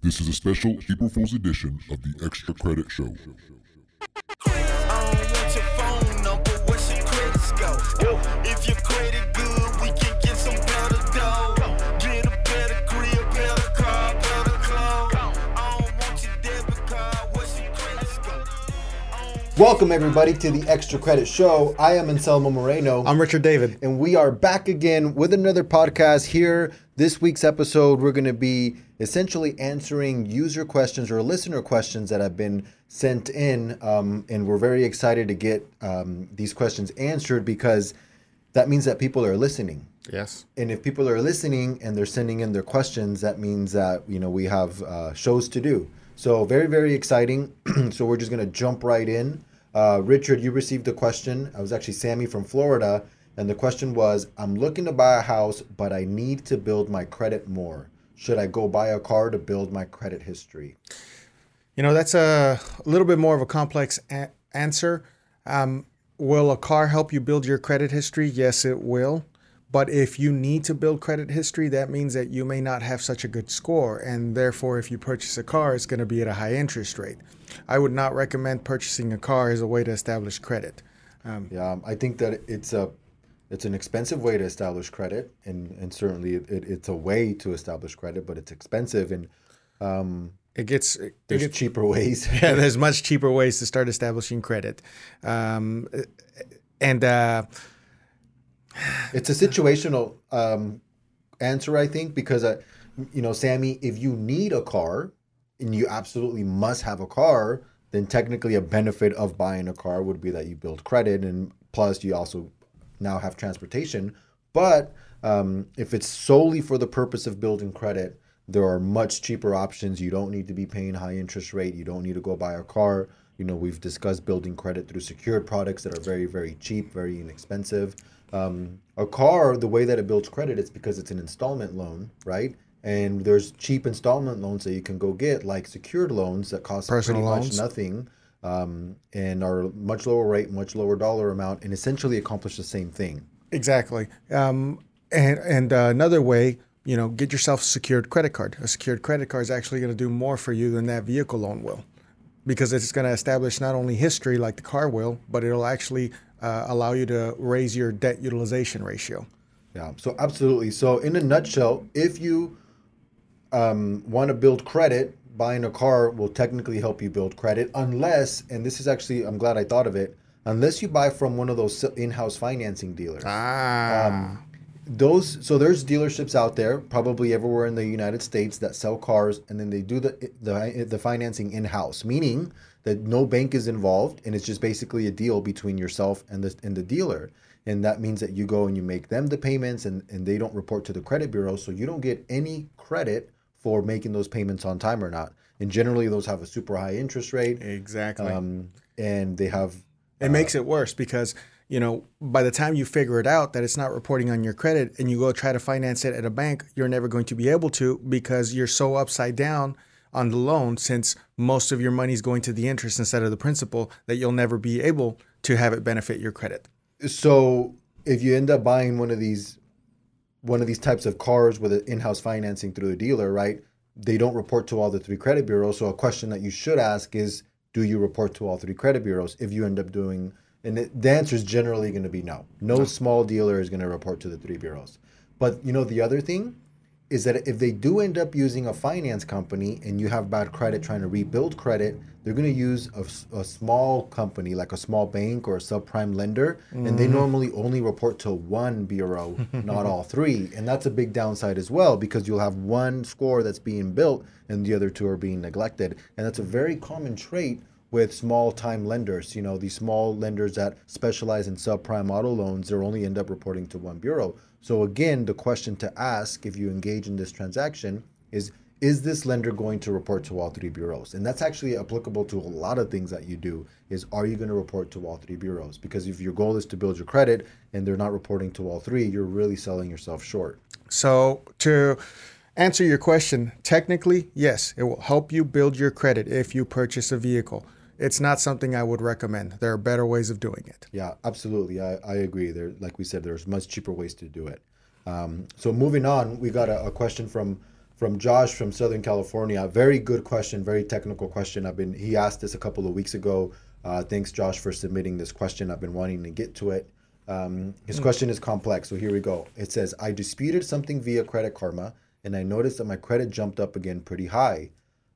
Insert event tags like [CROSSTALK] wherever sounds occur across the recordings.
This is a special Hebrew Fools edition of the Extra Credit Show. I don't want your phone number, what's your credit score? If your credit good, we can get some better dough. Get a better grill, better car, better clothes. I don't want your debit card, what's your credit score? I don't Welcome, everybody, to the Extra Credit Show. I am Anselmo Moreno. I'm Richard David. and we are back again with another podcast here. This week's episode, we're going to be essentially answering user questions or listener questions that have been sent in. Um, and we're very excited to get um, these questions answered because that means that people are listening. Yes. And if people are listening and they're sending in their questions, that means that you know we have uh, shows to do. So very very exciting. [CLEARS THROAT] so we're just gonna jump right in. Uh, Richard, you received a question. I was actually Sammy from Florida, and the question was: I'm looking to buy a house, but I need to build my credit more. Should I go buy a car to build my credit history? You know, that's a, little bit more of a complex a- answer. Um, will a car help you build your credit history? Yes, it will. But if you need to build credit history, that means that you may not have such a good score. And therefore, if you purchase a car, it's going to be at a high interest rate. I would not recommend purchasing a car as a way to establish credit. Yeah, um, I think that it's a it's an expensive way to establish credit, and and certainly it, it's a way to establish credit, but it's expensive, and It gets, it there's gets cheaper ways. [LAUGHS] yeah, there's much cheaper ways to start establishing credit. Um, and uh, It's a situational um, answer, I think, because, uh, you know, Sammy, if you need a car and you absolutely must have a car, then technically a benefit of buying a car would be that you build credit and plus you also now have transportation. But um, if it's solely for the purpose of building credit, there are much cheaper options. You don't need to be paying high interest rate. You don't need to go buy a car. You know, we've discussed building credit through secured products that are very, very cheap, very inexpensive. Um, a car, the way that it builds credit is because it's an installment loan, right? And there's cheap installment loans that you can go get, like secured loans that cost Personal pretty loans. much nothing um, and are much lower rate, much lower dollar amount, and essentially accomplish the same thing. Exactly. Um, and and uh, another way, you know, get yourself a secured credit card. A secured credit card is actually going to do more for you than that vehicle loan will, because it's going to establish not only history like the car will, but it'll actually uh, allow you to raise your debt utilization ratio. Yeah, so absolutely. So, in a nutshell, if you um, want to build credit, buying a car will technically help you build credit, unless, and this is actually, I'm glad I thought of it, unless you buy from one of those in house financing dealers. Ah. those so there's dealerships out there probably everywhere in the united states that sell cars and then they do the the, the financing in-house meaning that no bank is involved and it's just basically a deal between yourself and the and the dealer and that means that you go and you make them the payments and and they don't report to the credit bureau so you don't get any credit for making those payments on time or not and generally those have a super high interest rate exactly. um, and they have It makes it worse because you know by the time you figure it out that it's not reporting on your credit and you go try to finance it at a bank, you're never going to be able to because you're so upside down on the loan since most of your money is going to the interest instead of the principal that you'll never be able to have it benefit your credit. so if you end up buying one of these one of these types of cars with an in-house financing through a dealer right they don't report to all the three credit bureaus. So a question that you should ask is do you report to all three credit bureaus if you end up doing and it, the answer is generally going to be no. No small dealer is going to report to the three bureaus. But you know the other thing is that if they do end up using a finance company and you have bad credit trying to rebuild credit, they're going to use a small company like a small bank or a subprime lender, and they mm-hmm. normally only report to one bureau, [LAUGHS] not all three. And that's a big downside as well because you'll have one score that's being built and the other two are being neglected. And that's a very common trait with small time lenders. You know, these small lenders that specialize in subprime auto loans, they'll only end up reporting to one bureau. So again, the question to ask if you engage in this transaction is is this lender going to report to all three bureaus? And that's actually applicable to a lot of things that you do is are you going to report to all three bureaus? Because if your goal is to build your credit and they're not reporting to all three, you're really selling yourself short. So to answer your question, technically, yes, it will help you build your credit if you purchase a vehicle. It's not something I would recommend. There are better ways of doing it. Yeah, absolutely. I, I agree. There, like we said, there's much cheaper ways to do it. Um, so moving on, we got a, a question from from Josh from Southern California. Very good question, very technical question. I've been he asked this a couple of weeks ago. Uh, thanks, Josh, for submitting this question. I've been wanting to get to it. Um, his question is complex, so here we go. It says, I disputed something via Credit Karma, and I noticed that my credit jumped up again pretty high.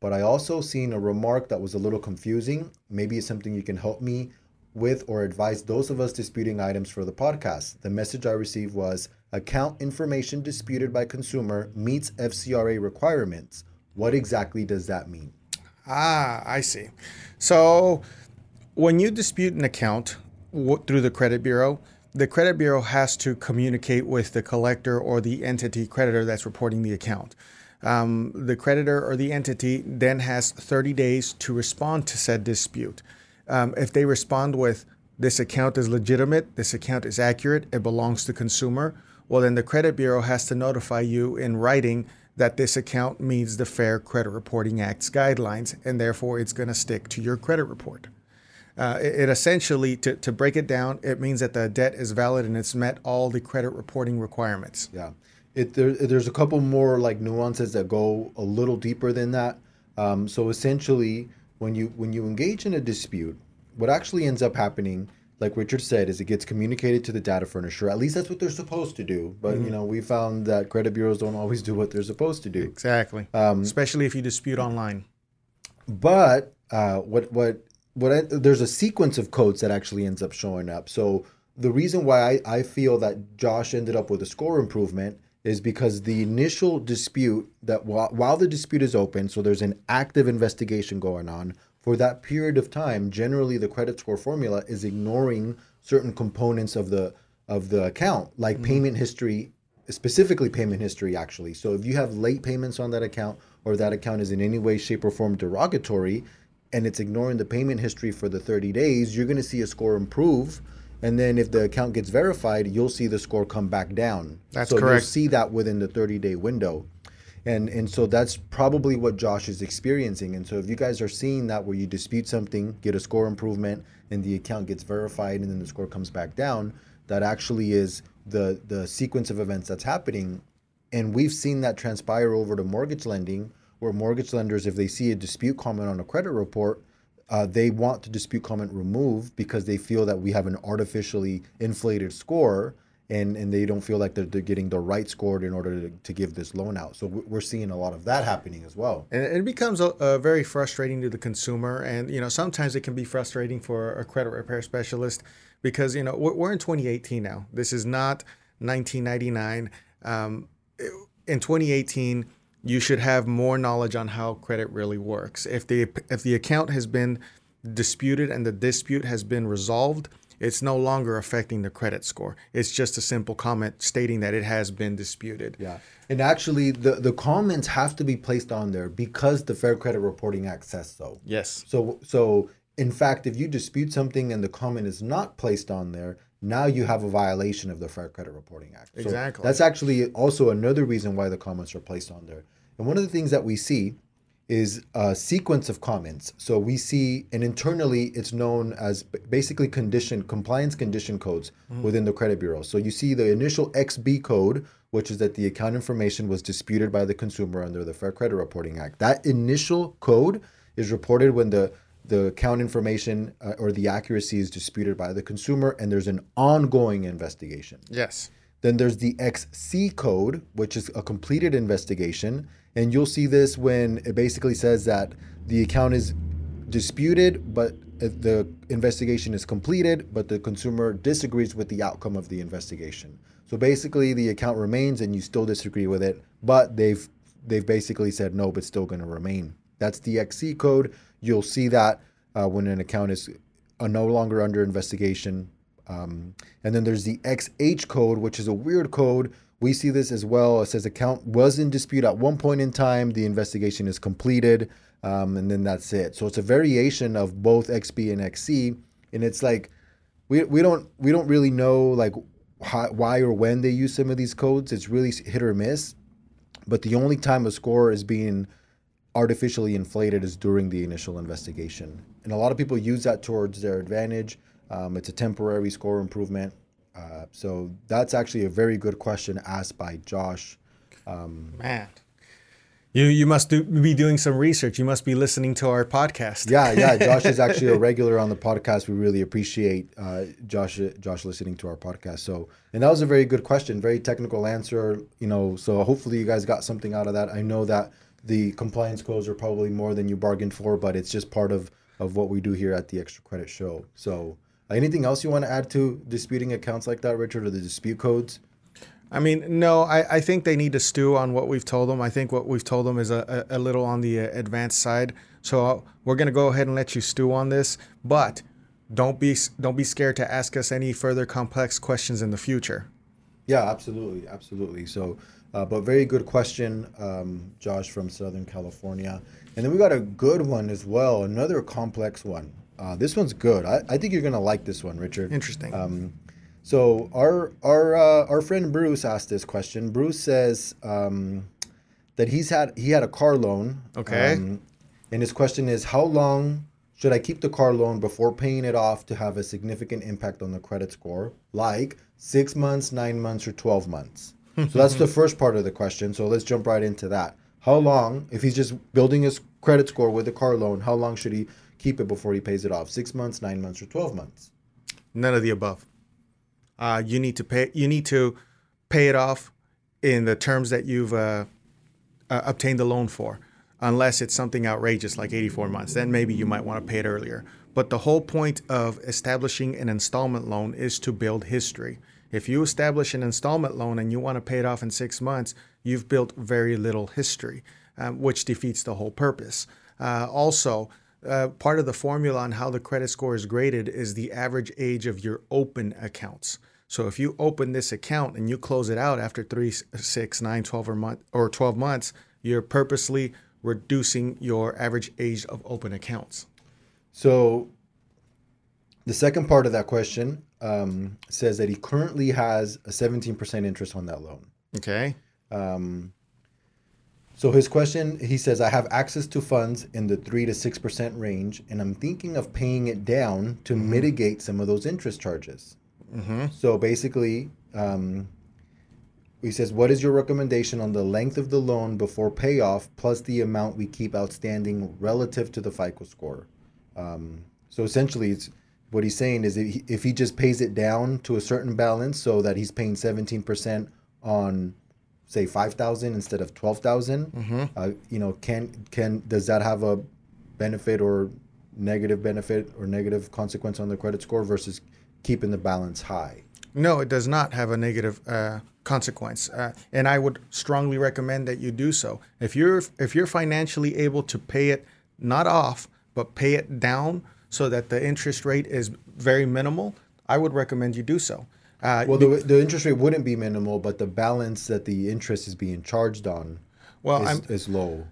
But I also seen a remark that was a little confusing. Maybe it's something you can help me with or advise those of us disputing items for the podcast. The message I received was account information disputed by consumer meets FCRA requirements. What exactly does that mean? Ah, I see. So when you dispute an account through the credit bureau, the credit bureau has to communicate with the collector or the entity creditor that's reporting the account. Um, the creditor or the entity then has 30 days to respond to said dispute. Um, if they respond with, this account is legitimate, this account is accurate, it belongs to consumer, well, then the credit bureau has to notify you in writing that this account meets the Fair Credit Reporting Act's guidelines, and therefore it's going to stick to your credit report. Uh, it, it, essentially, to, to break it down, it means that the debt is valid and it's met all the credit reporting requirements. Yeah, it there, there's a couple more like nuances that go a little deeper than that. Um, so essentially, when you when you engage in a dispute, what actually ends up happening, like Richard said, is it gets communicated to the data furnisher. At least that's what they're supposed to do. But you know, we found that credit bureaus don't always do what they're supposed to do. Exactly. Um, Especially if you dispute online. but uh, what what what I, there's a sequence of codes that actually ends up showing up. So the reason why I, I feel that Josh ended up with a score improvement is because the initial dispute that while, while the dispute is open, so there's an active investigation going on for that period of time. Generally, the credit score formula is ignoring certain components of the of the account, like mm-hmm. payment history, specifically payment history. Actually, so if you have late payments on that account, or that account is in any way, shape, or form derogatory, and it's ignoring the payment history for the 30 days, you're going to see a score improve. And then if the account gets verified, you'll see the score come back down. That's so correct. You'll see that within the 30 day window. And and so that's probably what Josh is experiencing. And so if you guys are seeing that where you dispute something, get a score improvement, and the account gets verified and then the score comes back down, that actually is the the sequence of events that's happening. And we've seen that transpire over to mortgage lending, where mortgage lenders, if they see a dispute comment on a credit report, uh, they want the dispute comment removed because they feel that we have an artificially inflated score and, and they don't feel like they're, they're getting the right score in order to, to give this loan out. So we- we're seeing a lot of that happening as well. And it becomes a, a very frustrating to the consumer, and you know sometimes it can be frustrating for a credit repair specialist because you know we're, we're in 2018 now. This is not 1999. Um, in 2018, you should have more knowledge on how credit really works. If the if the account has been disputed and the dispute has been resolved, it's no longer affecting the credit score. It's just a simple comment stating that it has been disputed. Yeah. And actually, the, the comments have to be placed on there because the Fair Credit Reporting Act says so. Yes. So, so in fact, if you dispute something and the comment is not placed on there, now you have a violation of the Fair Credit Reporting Act. So Exactly. that's actually also another reason why the comments are placed on there. And one of the things that we see is a sequence of comments. So we see, and internally, it's known as basically condition compliance condition codes within the credit bureau. So you see the initial XB code, which is that the account information was disputed by the consumer under the Fair Credit Reporting Act. That initial code is reported when the the account information uh, or the accuracy is disputed by the consumer, and there's an ongoing investigation. Yes. Then there's the XC code, which is a completed investigation. And you'll see this when it basically says that the account is disputed, but the investigation is completed, but the consumer disagrees with the outcome of the investigation. So basically, the account remains, and you still disagree with it, but they've they've basically said no, but still going to remain. That's the XC code. You'll see that uh, when an account is uh, no longer under investigation. Um, and then there's the XH code, which is a weird code. We see this as well. It says account was in dispute at one point in time. The investigation is completed, um, and then that's it. So it's a variation of both XB and XC, and it's like we, we don't we don't really know like how, why or when they use some of these codes. It's really hit or miss. But the only time a score is being artificially inflated is during the initial investigation. And a lot of people use that towards their advantage. Um, it's a temporary score improvement. Uh, so that's actually a very good question asked by Josh. Man. You you must do, be doing some research. You must be listening to our podcast. Yeah, yeah. [LAUGHS] Josh is actually a regular on the podcast. We really appreciate uh, Josh Josh listening to our podcast. So, and that was a very good question, very technical answer. You know, so hopefully you guys got something out of that. I know that the compliance codes are probably more than you bargained for, but it's just part of of what we do here at the Extra Credit Show. So, anything else you want to add to disputing accounts like that, Richard, or the dispute codes? I mean, no, I, I think they need to stew on what we've told them. I think what we've told them is a, a, a little on the uh, advanced side. So uh, we're going to go ahead and let you stew on this, but don't be don't be scared to ask us any further complex questions in the future. Yeah, absolutely, absolutely. So, uh, but very good question, um, Josh from Southern California, and then we got a good one as well, another complex one. Uh, this one's good. I, I think you're gonna like this one, Richard. Interesting. Um, so our our uh, our friend Bruce asked this question. Bruce says um, that he's had he had a car loan. Okay. Um, and his question is, how long should I keep the car loan before paying it off to have a significant impact on the credit score, like six months, nine months, or twelve months? [LAUGHS] so that's the first part of the question. So let's jump right into that. How long, if he's just building his credit score with a car loan, how long should he keep it before he pays it off? Six months, nine months, or twelve months? None of the above. Uh, you need to pay. You need to pay it off in the terms that you've uh, uh, obtained the loan for, unless it's something outrageous like 84 months. Then maybe you might want to pay it earlier. But the whole point of establishing an installment loan is to build history. If you establish an installment loan and you want to pay it off in six months, you've built very little history, um, which defeats the whole purpose. Uh, also, uh, part of the formula on how the credit score is graded is the average age of your open accounts. So if you open this account and you close it out after three, six, nine, 12 or month or 12 months, you're purposely reducing your average age of open accounts. So the second part of that question um, says that he currently has a 17% interest on that loan. Okay. Um, so his question, he says, I have access to funds in the three to six percent range, and I'm thinking of paying it down to mitigate some of those interest charges. So basically, um, he says, What is your recommendation on the length of the loan before payoff plus the amount we keep outstanding relative to the FICO score? Um, so essentially, it's what he's saying is if he, if he just pays it down to a certain balance so that he's paying 17% on say 5000 instead of 12000 uh, you know can can does that have a benefit or negative benefit or negative consequence on the credit score versus keeping the balance high No, it does not have a negative uh, consequence, uh, and I would strongly recommend that you do so. If you're if you're financially able to pay it not off, but pay it down so that the interest rate is very minimal, I would recommend you do so. Uh, well the, the interest rate wouldn't be minimal but the balance that the interest is being charged on Well, is, is low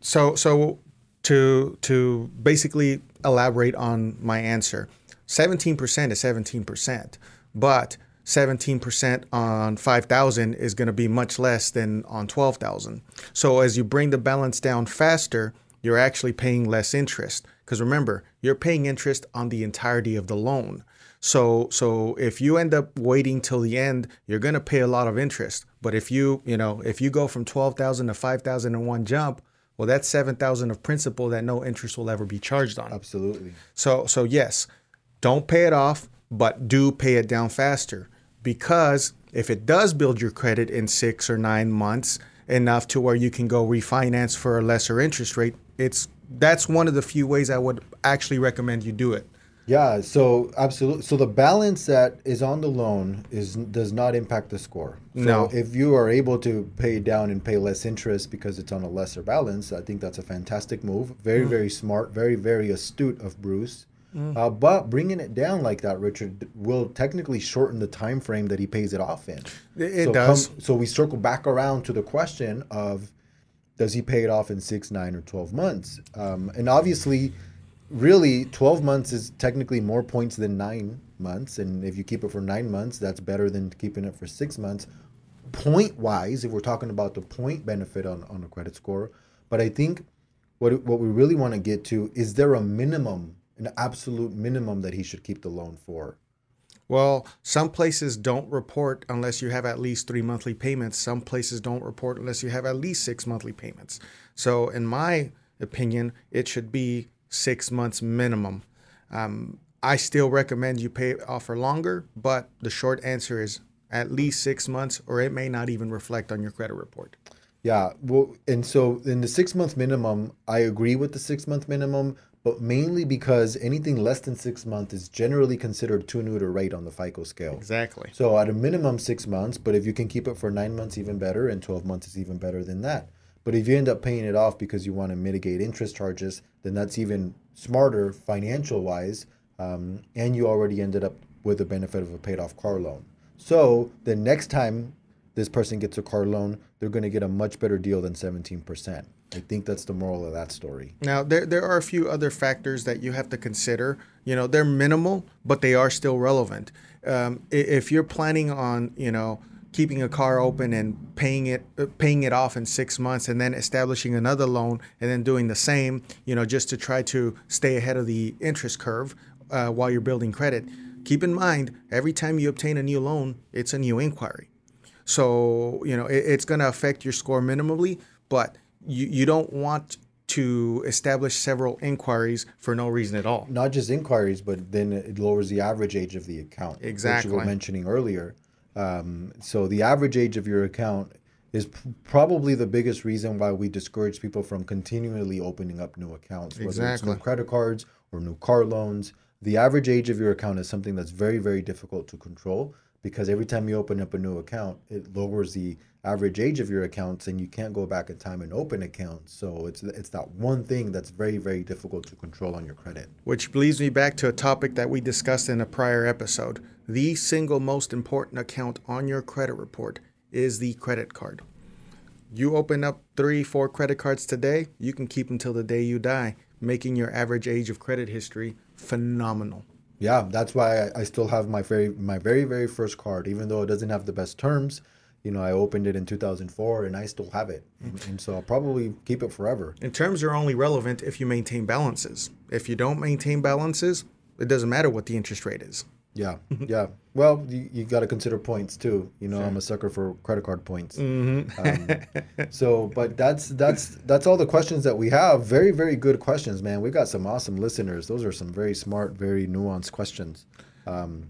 So so to to basically elaborate on my answer, 17% is 17%, but 17% on 5,000 is going to be much less than on 12,000. So as you bring the balance down faster, you're actually paying less interest because remember, you're paying interest on the entirety of the loan. So so if you end up waiting till the end, you're going to pay a lot of interest. But if you, you know, if you go from 12,000 to 5,000 in one jump, well that's 7,000 of principal that no interest will ever be charged on. absolutely So so yes, don't pay it off, but do pay it down faster because if it does build your credit in 6 or 9 months enough to where you can go refinance for a lesser interest rate, it's that's one of the few ways I would actually recommend you do it. Yeah, so absolutely. So the balance that is on the loan is does not impact the score. So No. if you are able to pay down and pay less interest because it's on a lesser balance, I think that's a fantastic move. Very, Mm. very smart. Very, very astute of Bruce. Uh, but bringing it down like that, Richard, will technically shorten the time frame that he pays it off in. It- so does. so we circle back around to the question of does he pay it off in six, nine, or 12 months? Um, and obviously, really, 12 months is technically more points than nine months. And if you keep it for nine months, that's better than keeping it for six months. Point wise, if we're talking about the point benefit on, on a credit score. But I think what, what we really want to get to is there a minimum, an absolute minimum that he should keep the loan for? Well, some places don't report unless you have at least three monthly payments. Some places don't report unless you have at least six monthly payments. So, in my opinion, it should be six months minimum. Um, I still recommend you pay it off for longer, but the short answer is at least six months, or it may not even reflect on your credit report. Yeah. Well, and so in the six month minimum, I agree with the six month minimum, but mainly because anything less than six months is generally considered too new to rate on the FICO scale. Exactly. So at a minimum six months, but if you can keep it for nine months, even better, and 12 months is even better than that. But if you end up paying it off because you want to mitigate interest charges, then that's even smarter financial wise. Um, and you already ended up with the benefit of a paid off car loan. So the next time this person gets a car loan, they're going to get a much better deal than 17%. I think that's the moral of that story. Now, there, there are a few other factors that you have to consider. You know, they're minimal, but they are still relevant. Um, if you're planning on, you know, keeping a car open and paying it uh, paying it off in six months and then establishing another loan and then doing the same, you know, just to try to stay ahead of the interest curve uh, while you're building credit. Keep in mind, every time you obtain a new loan, it's a new inquiry. So, you know, it, it's going to affect your score minimally, but you, you don't want to establish several inquiries for no reason at all. Not just inquiries, but then it lowers the average age of the account. Which you Exactly. were mentioning earlier. Um, so the average age of your account is p- probably the biggest reason why we discourage people from continually opening up new accounts, whether it's new credit cards or new car loans. The average age of your account is something that's very, very difficult to control because every time you open up a new account, it lowers the average age of your accounts, and you can't go back in time and open accounts. So it's it's that one thing that's very, very difficult to control on your credit. Which leads me back to a topic that we discussed in a prior episode. The single most important account on your credit report is the credit card. You open up three, four credit cards today, you can keep them till the day you die, making your average age of credit history phenomenal. Yeah, that's why I, I still have my very my very very first card, even though it doesn't have the best terms. You know, I opened it in 2004, and I still have it, and, mm. and so I'll probably keep it forever. And terms are only relevant if you maintain balances. If you don't maintain balances, it doesn't matter what the interest rate is. Yeah, [LAUGHS] yeah. Well, you, you got to consider points too. You know, I'm a sucker for credit card points. Um, [LAUGHS] so, but that's that's that's all the questions that we have. Very very good questions, man. We got some awesome listeners. Those are some very smart, very nuanced questions. Um,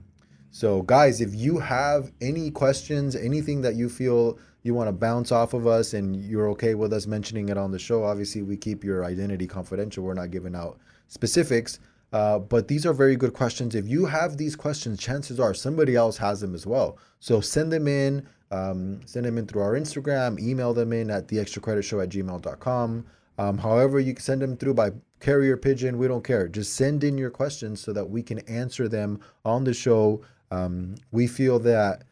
so, guys, if you have any questions, anything that you feel you want to bounce off of us and you're okay with us mentioning it on the show, obviously we keep your identity confidential. We're not giving out specifics. Uh, but these are very good questions. If you have these questions, chances are somebody else has them as well. So send them in. Um, send them in through our Instagram, email them in at theextracreditshow at gmail.com. Um, however, you can send them through by carrier pigeon. We don't care. Just send in your questions so that we can answer them on the show. Um, we feel that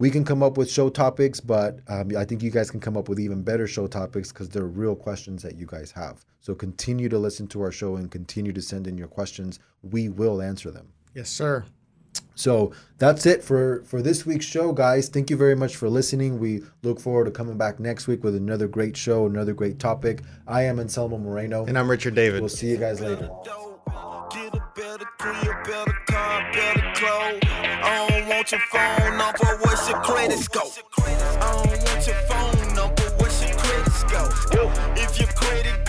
we can come up with show topics, but um, I think you guys can come up with even better show topics because they're real questions that you guys have. So continue to listen to our show and continue to send in your questions. We will answer them. Yes, sir. So that's it for for this week's show, guys. Thank you very much for listening. We look forward to coming back next week with another great show, another great topic. I am Anselmo Moreno. And I'm Richard David. We'll see you guys later. Get a better crib, better car, better clothes. I don't want your phone number, what's your credit oh. score? I don't want your phone number, what's your credit score? If your credit